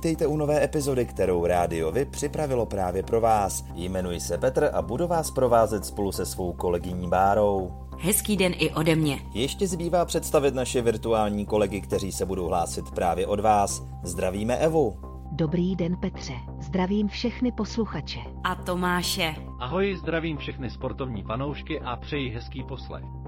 Vítejte u nové epizody, kterou Rádio Vy připravilo právě pro vás. Jmenuji se Petr a budu vás provázet spolu se svou kolegyní Bárou. Hezký den i ode mě. Ještě zbývá představit naše virtuální kolegy, kteří se budou hlásit právě od vás. Zdravíme Evu. Dobrý den Petře, zdravím všechny posluchače. A Tomáše. Ahoj, zdravím všechny sportovní fanoušky a přeji hezký poslech.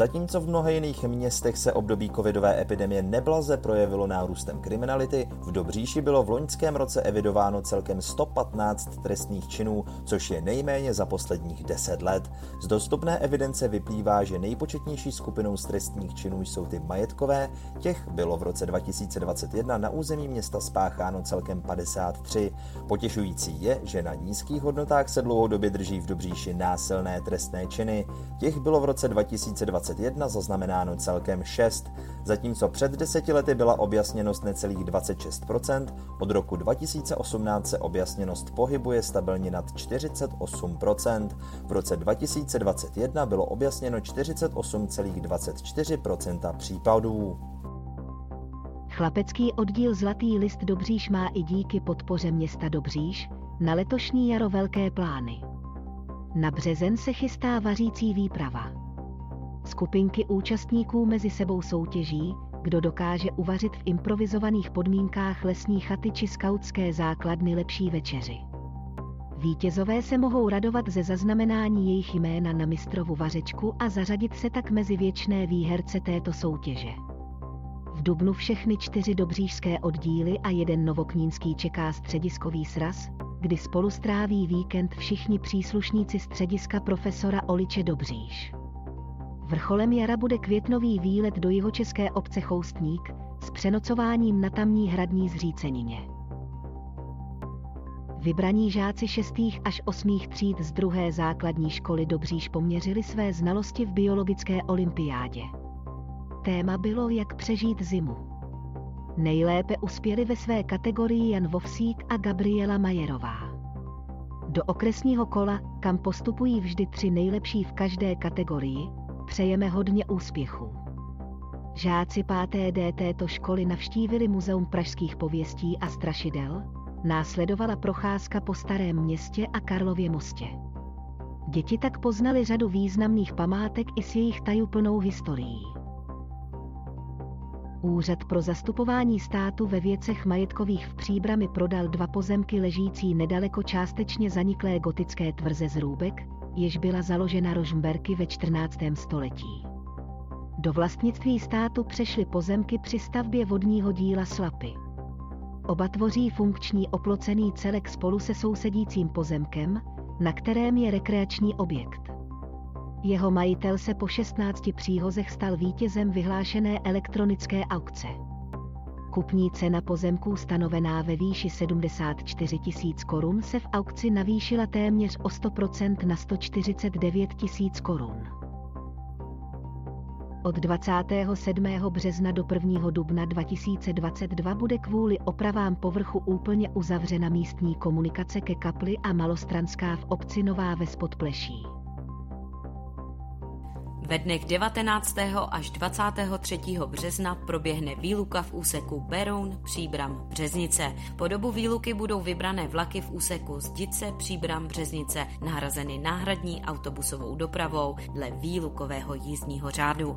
Zatímco v mnoha jiných městech se období covidové epidemie neblaze projevilo nárůstem kriminality, v Dobříši bylo v loňském roce evidováno celkem 115 trestných činů, což je nejméně za posledních 10 let. Z dostupné evidence vyplývá, že nejpočetnější skupinou z trestních činů jsou ty majetkové, těch bylo v roce 2021 na území města spácháno celkem 53. Potěšující je, že na nízkých hodnotách se dlouhodobě drží v Dobříši násilné trestné činy. Těch bylo v roce 2020 2021 zaznamenáno celkem 6, zatímco před deseti lety byla objasněnost necelých 26%, od roku 2018 se objasněnost pohybuje stabilně nad 48%, v roce 2021 bylo objasněno 48,24% případů. Chlapecký oddíl Zlatý list Dobříš má i díky podpoře města Dobříš na letošní jaro velké plány. Na březen se chystá vařící výprava. Skupinky účastníků mezi sebou soutěží, kdo dokáže uvařit v improvizovaných podmínkách lesní chaty či skautské základny lepší večeři. Vítězové se mohou radovat ze zaznamenání jejich jména na mistrovu vařečku a zařadit se tak mezi věčné výherce této soutěže. V Dubnu všechny čtyři dobřížské oddíly a jeden novoknínský čeká střediskový sraz, kdy spolu stráví víkend všichni příslušníci střediska profesora Oliče Dobříž. Vrcholem jara bude květnový výlet do jihočeské obce Choustník s přenocováním na tamní hradní zřícenině. Vybraní žáci šestých až osmých tříd z druhé základní školy Dobříž poměřili své znalosti v biologické olympiádě. Téma bylo, jak přežít zimu. Nejlépe uspěli ve své kategorii Jan Vovsík a Gabriela Majerová. Do okresního kola, kam postupují vždy tři nejlepší v každé kategorii, přejeme hodně úspěchů. Žáci 5. D této školy navštívili Muzeum pražských pověstí a strašidel, následovala procházka po starém městě a Karlově mostě. Děti tak poznali řadu významných památek i s jejich tajuplnou historií. Úřad pro zastupování státu ve věcech majetkových v Příbrami prodal dva pozemky ležící nedaleko částečně zaniklé gotické tvrze z Růbek, jež byla založena Rožmberky ve 14. století. Do vlastnictví státu přešly pozemky při stavbě vodního díla Slapy. Oba tvoří funkční oplocený celek spolu se sousedícím pozemkem, na kterém je rekreační objekt. Jeho majitel se po 16 příhozech stal vítězem vyhlášené elektronické aukce. Kupní cena pozemků stanovená ve výši 74 tisíc korun se v aukci navýšila téměř o 100% na 149 tisíc korun. Od 27. března do 1. dubna 2022 bude kvůli opravám povrchu úplně uzavřena místní komunikace ke kapli a malostranská v obci Nová ve Spodpleší. Ve dnech 19. až 23. března proběhne výluka v úseku Beroun, Příbram, Březnice. Po dobu výluky budou vybrané vlaky v úseku Zdice, Příbram, Březnice nahrazeny náhradní autobusovou dopravou dle výlukového jízdního řádu.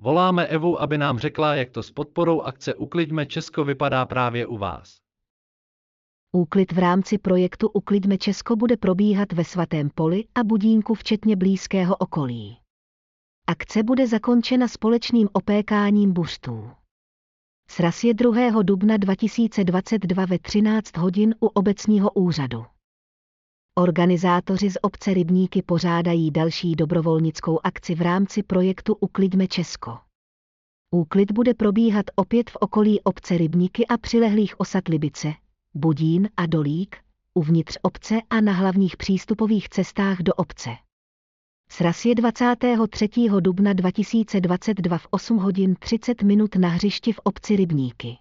Voláme Evu, aby nám řekla, jak to s podporou akce Ukliďme Česko vypadá právě u vás. Úklid v rámci projektu Uklidme Česko bude probíhat ve Svatém poli a Budínku včetně blízkého okolí. Akce bude zakončena společným opékáním buštů. Sraz je 2. dubna 2022 ve 13 hodin u obecního úřadu. Organizátoři z obce Rybníky pořádají další dobrovolnickou akci v rámci projektu Uklidme Česko. Úklid bude probíhat opět v okolí obce Rybníky a přilehlých osad Libice, Budín a Dolík, uvnitř obce a na hlavních přístupových cestách do obce. Sraz je 23. dubna 2022 v 8 hodin 30 minut na hřišti v obci Rybníky.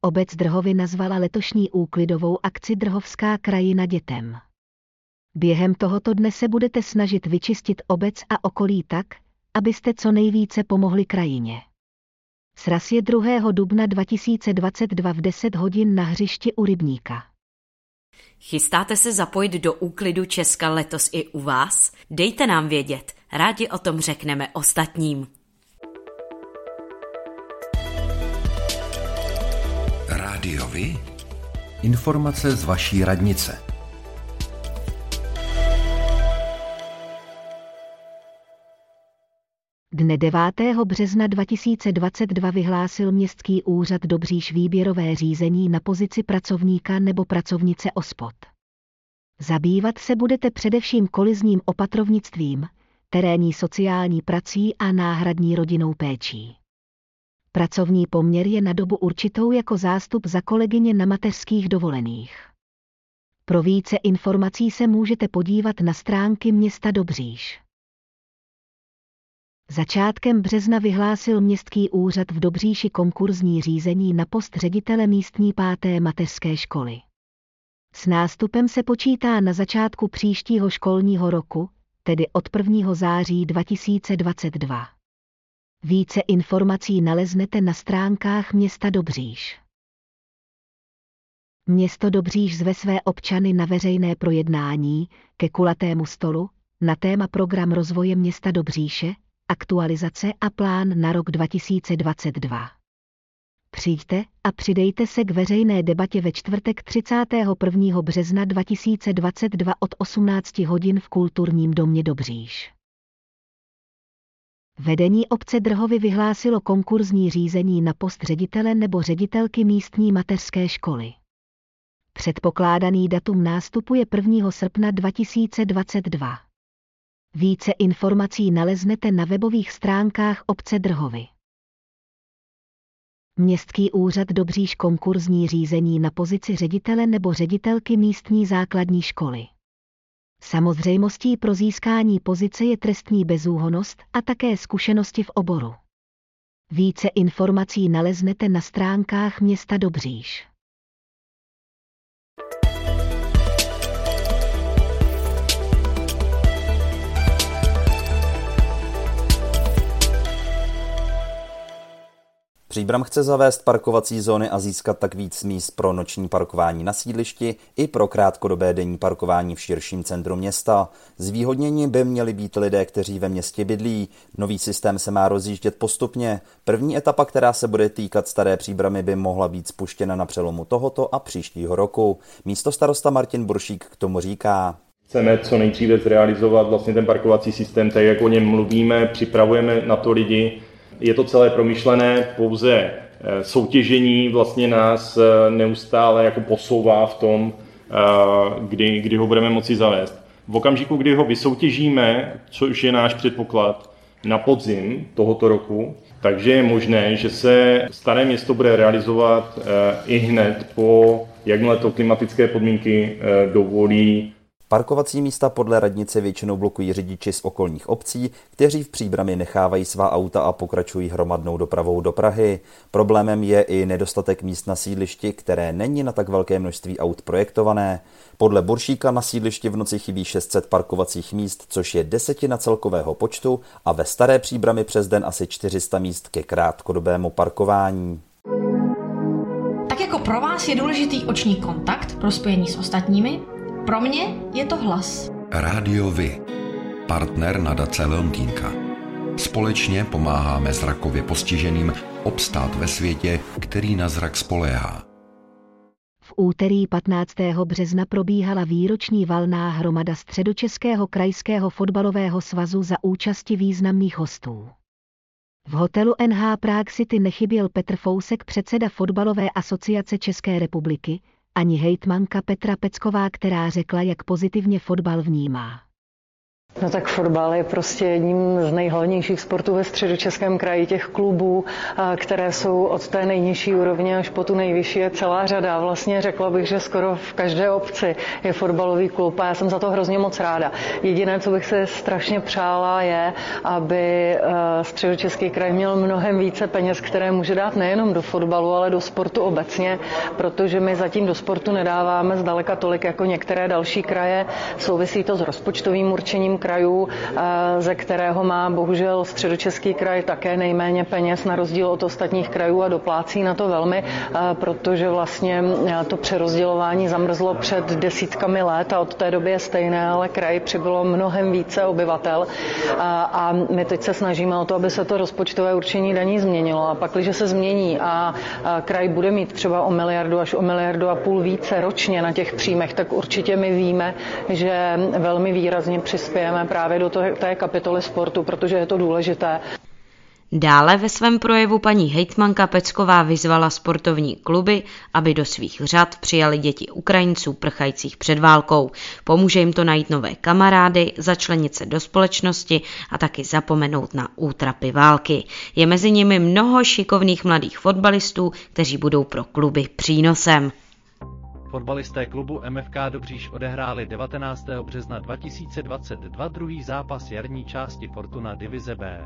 Obec Drhovy nazvala letošní úklidovou akci Drhovská krajina dětem. Během tohoto dne se budete snažit vyčistit obec a okolí tak, abyste co nejvíce pomohli krajině. Sraz je 2. dubna 2022 v 10 hodin na hřišti u Rybníka. Chystáte se zapojit do úklidu Česka letos i u vás? Dejte nám vědět, rádi o tom řekneme ostatním. Rádiovi? Informace z vaší radnice. Dne 9. března 2022 vyhlásil Městský úřad Dobříš výběrové řízení na pozici pracovníka nebo pracovnice OSPOD. Zabývat se budete především kolizním opatrovnictvím, terénní sociální prací a náhradní rodinnou péčí. Pracovní poměr je na dobu určitou jako zástup za kolegyně na mateřských dovolených. Pro více informací se můžete podívat na stránky města Dobříš. Začátkem března vyhlásil Městský úřad v Dobříši konkurzní řízení na post ředitele místní páté mateřské školy. S nástupem se počítá na začátku příštího školního roku, tedy od 1. září 2022. Více informací naleznete na stránkách města Dobříš. Město Dobříš zve své občany na veřejné projednání ke kulatému stolu na téma program rozvoje města Dobříše, aktualizace a plán na rok 2022. Přijďte a přidejte se k veřejné debatě ve čtvrtek 31. března 2022 od 18 hodin v Kulturním domě Dobříš. Vedení obce Drhovy vyhlásilo konkurzní řízení na post ředitele nebo ředitelky místní mateřské školy. Předpokládaný datum nástupu je 1. srpna 2022. Více informací naleznete na webových stránkách obce Drhovy. Městský úřad Dobříš konkurzní řízení na pozici ředitele nebo ředitelky místní základní školy. Samozřejmostí pro získání pozice je trestní bezúhonost a také zkušenosti v oboru. Více informací naleznete na stránkách města Dobříš. Příbram chce zavést parkovací zóny a získat tak víc míst pro noční parkování na sídlišti i pro krátkodobé denní parkování v širším centru města. Zvýhodnění by měli být lidé, kteří ve městě bydlí. Nový systém se má rozjíždět postupně. První etapa, která se bude týkat staré příbramy, by mohla být spuštěna na přelomu tohoto a příštího roku. Místo starosta Martin Buršík k tomu říká. Chceme co nejdříve zrealizovat vlastně ten parkovací systém, tak jak o něm mluvíme, připravujeme na to lidi, je to celé promyšlené, pouze soutěžení vlastně nás neustále jako posouvá v tom, kdy, kdy ho budeme moci zavést. V okamžiku, kdy ho vysoutěžíme, což je náš předpoklad, na podzim tohoto roku, takže je možné, že se Staré město bude realizovat i hned po, jakmile to klimatické podmínky dovolí Parkovací místa podle radnice většinou blokují řidiči z okolních obcí, kteří v příbrami nechávají svá auta a pokračují hromadnou dopravou do Prahy. Problémem je i nedostatek míst na sídlišti, které není na tak velké množství aut projektované. Podle Buršíka na sídlišti v noci chybí 600 parkovacích míst, což je desetina celkového počtu a ve staré příbrami přes den asi 400 míst ke krátkodobému parkování. Tak jako pro vás je důležitý oční kontakt pro spojení s ostatními, pro mě je to hlas. Rádio Vy, partner nadace Leontýnka. Společně pomáháme zrakově postiženým obstát ve světě, který na zrak spoléhá. V úterý 15. března probíhala výroční valná hromada Středočeského krajského fotbalového svazu za účasti významných hostů. V hotelu NH Prague City nechyběl Petr Fousek, předseda fotbalové asociace České republiky, ani hejtmanka Petra Pecková, která řekla, jak pozitivně fotbal vnímá. No tak fotbal je prostě jedním z nejhlavnějších sportů ve středočeském kraji těch klubů, které jsou od té nejnižší úrovně až po tu nejvyšší je celá řada. Vlastně řekla bych, že skoro v každé obci je fotbalový klub a já jsem za to hrozně moc ráda. Jediné, co bych se strašně přála, je, aby středočeský kraj měl mnohem více peněz, které může dát nejenom do fotbalu, ale do sportu obecně, protože my zatím do sportu nedáváme zdaleka tolik jako některé další kraje. Souvisí to s rozpočtovým určením krajů, eh, ze kterého má bohužel středočeský kraj také nejméně peněz na rozdíl od ostatních krajů a doplácí na to velmi, eh, protože vlastně eh, to přerozdělování zamrzlo před desítkami let a od té doby je stejné, ale kraj přibylo mnohem více obyvatel. A my teď se snažíme o to, aby se to rozpočtové určení daní změnilo. A pak, když se změní a kraj bude mít třeba o miliardu až o miliardu a půl více ročně na těch příjmech, tak určitě my víme, že velmi výrazně přispějeme zahrneme právě do té kapitoly sportu, protože je to důležité. Dále ve svém projevu paní hejtmanka Pecková vyzvala sportovní kluby, aby do svých řad přijali děti Ukrajinců prchajících před válkou. Pomůže jim to najít nové kamarády, začlenit se do společnosti a taky zapomenout na útrapy války. Je mezi nimi mnoho šikovných mladých fotbalistů, kteří budou pro kluby přínosem. Fotbalisté klubu MFK Dobříš odehráli 19. března 2022 druhý zápas jarní části Fortuna Divize B.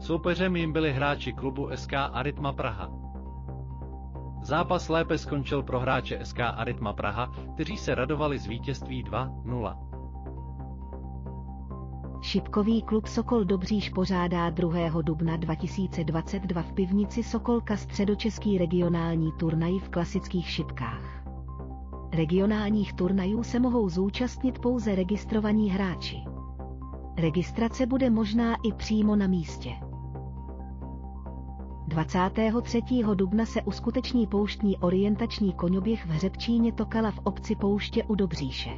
Soupeřem jim byli hráči klubu SK Aritma Praha. Zápas lépe skončil pro hráče SK Aritma Praha, kteří se radovali z vítězství 2-0. Šipkový klub Sokol Dobříš pořádá 2. dubna 2022 v pivnici Sokolka středočeský regionální turnaj v klasických šipkách. Regionálních turnajů se mohou zúčastnit pouze registrovaní hráči. Registrace bude možná i přímo na místě. 23. dubna se uskuteční pouštní orientační koňoběh v Hřebčíně Tokala v obci Pouště u Dobříše.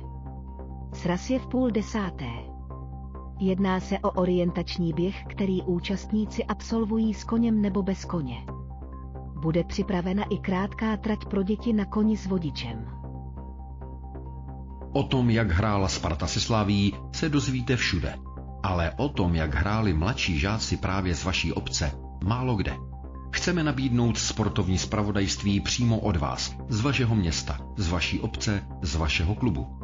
Sraz je v půl desáté. Jedná se o orientační běh, který účastníci absolvují s koněm nebo bez koně. Bude připravena i krátká trať pro děti na koni s vodičem. O tom, jak hrála Sparta se Slaví, se dozvíte všude. Ale o tom, jak hráli mladší žáci právě z vaší obce, málo kde. Chceme nabídnout sportovní spravodajství přímo od vás, z vašeho města, z vaší obce, z vašeho klubu.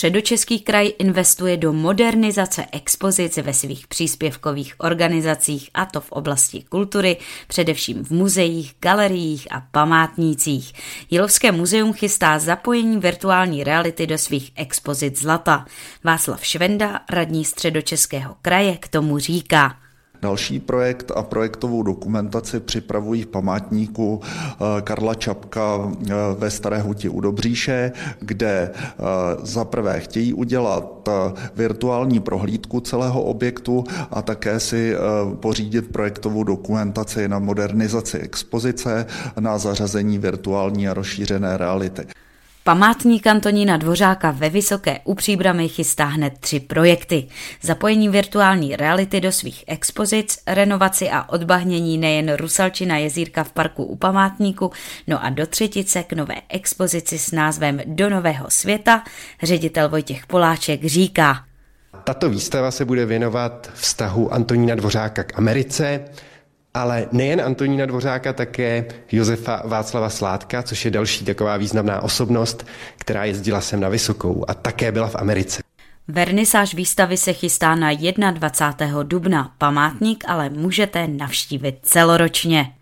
Středočeský kraj investuje do modernizace expozic ve svých příspěvkových organizacích a to v oblasti kultury, především v muzeích, galeriích a památnících. Jilovské muzeum chystá zapojení virtuální reality do svých expozic zlata. Václav Švenda, radní Středočeského kraje, k tomu říká. Další projekt a projektovou dokumentaci připravují v památníku eh, Karla Čapka eh, ve Staré huti u Dobříše, kde za prvé chtějí udělat virtuální prohlídku celého objektu a také si pořídit projektovou dokumentaci na modernizaci expozice, na zařazení virtuální a rozšířené reality. Památník Antonína Dvořáka ve Vysoké u Příbramy chystá hned tři projekty. Zapojení virtuální reality do svých expozic, renovaci a odbahnění nejen Rusalčina jezírka v parku u památníku, no a do třetice k nové expozici s názvem Do nového světa ředitel Vojtěch Poláček říká. Tato výstava se bude věnovat vztahu Antonína Dvořáka k Americe, ale nejen Antonína Dvořáka, také Josefa Václava Sládka, což je další taková významná osobnost, která jezdila sem na Vysokou a také byla v Americe. Vernisáž výstavy se chystá na 21. dubna. Památník ale můžete navštívit celoročně.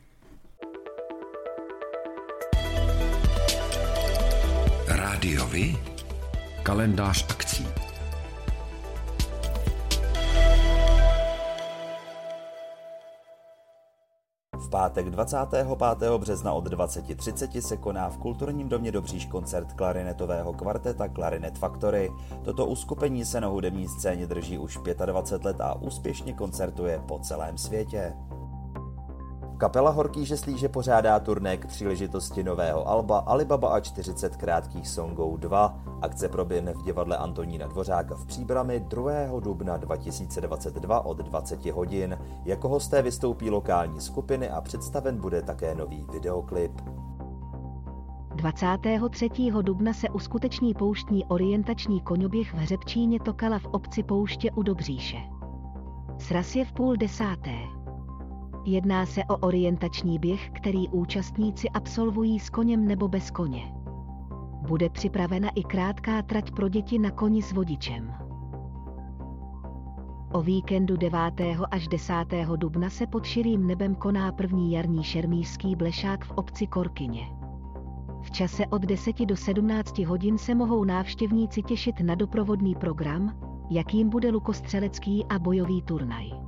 Rádiovi? Kalendář akcí. V pátek 25. března od 20.30 se koná v Kulturním domě Dobříž koncert klarinetového kvarteta Clarinet Factory. Toto uskupení se na hudební scéně drží už 25 let a úspěšně koncertuje po celém světě. Kapela Horký žeslíže pořádá turné k příležitosti nového alba Alibaba a 40 krátkých songů 2. Akce proběhne v divadle Antonína Dvořáka v Příbrami 2. dubna 2022 od 20 hodin. Jako hosté vystoupí lokální skupiny a představen bude také nový videoklip. 23. dubna se uskuteční pouštní orientační koňoběh v Hřebčíně Tokala v obci Pouště u Dobříše. Sraz je v půl desáté. Jedná se o orientační běh, který účastníci absolvují s koněm nebo bez koně. Bude připravena i krátká trať pro děti na koni s vodičem. O víkendu 9. až 10. dubna se pod širým nebem koná první jarní šermířský blešák v obci Korkyně. V čase od 10 do 17 hodin se mohou návštěvníci těšit na doprovodný program, jakým bude lukostřelecký a bojový turnaj.